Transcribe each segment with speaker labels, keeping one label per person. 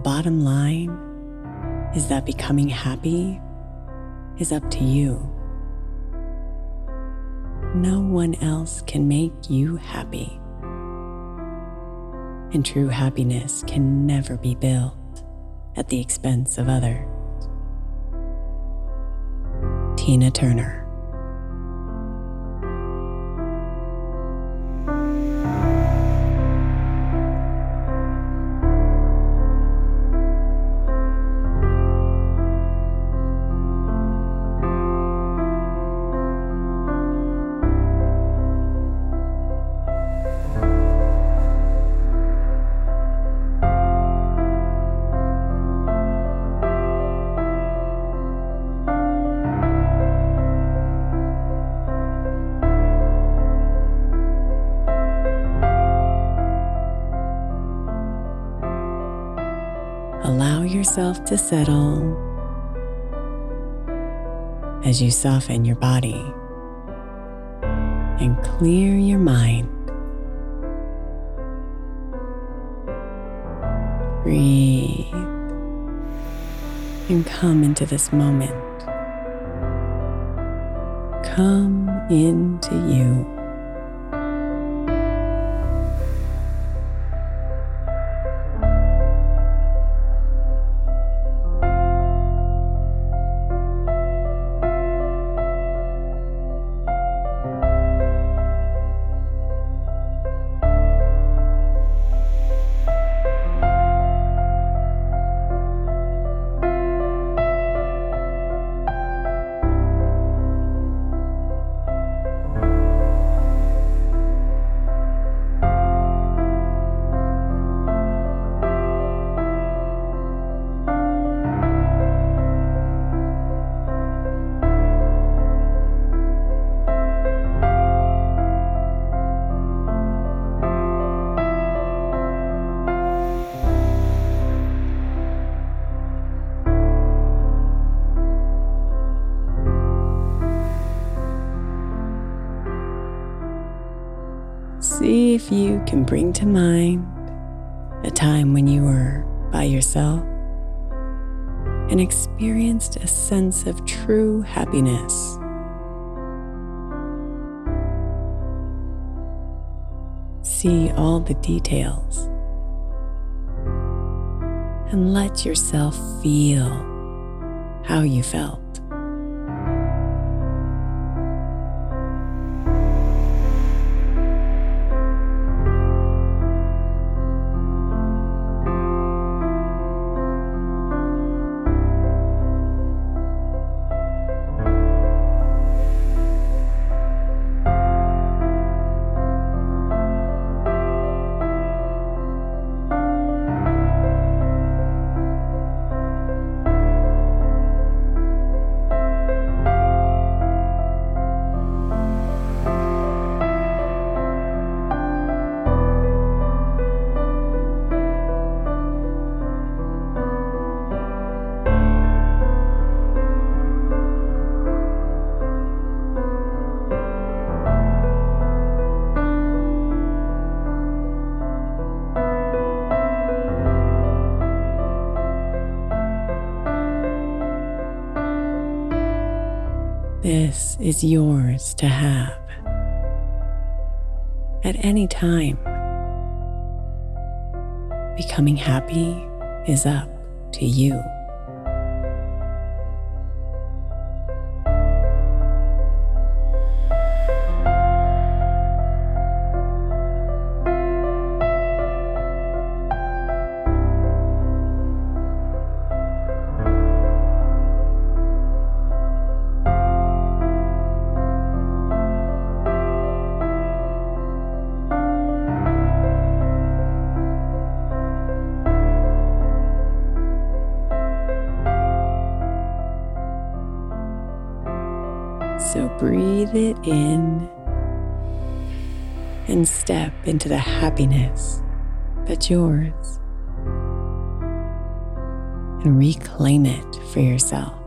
Speaker 1: Bottom line is that becoming happy is up to you. No one else can make you happy. And true happiness can never be built at the expense of others. Tina Turner. Yourself to settle as you soften your body and clear your mind. Breathe and come into this moment. Come into you. See if you can bring to mind a time when you were by yourself and experienced a sense of true happiness. See all the details and let yourself feel how you felt.
Speaker 2: Is yours to have at any time. Becoming happy is up to you. Breathe it in and step into the happiness that's yours and reclaim it for yourself.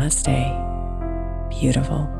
Speaker 2: Namaste. Beautiful.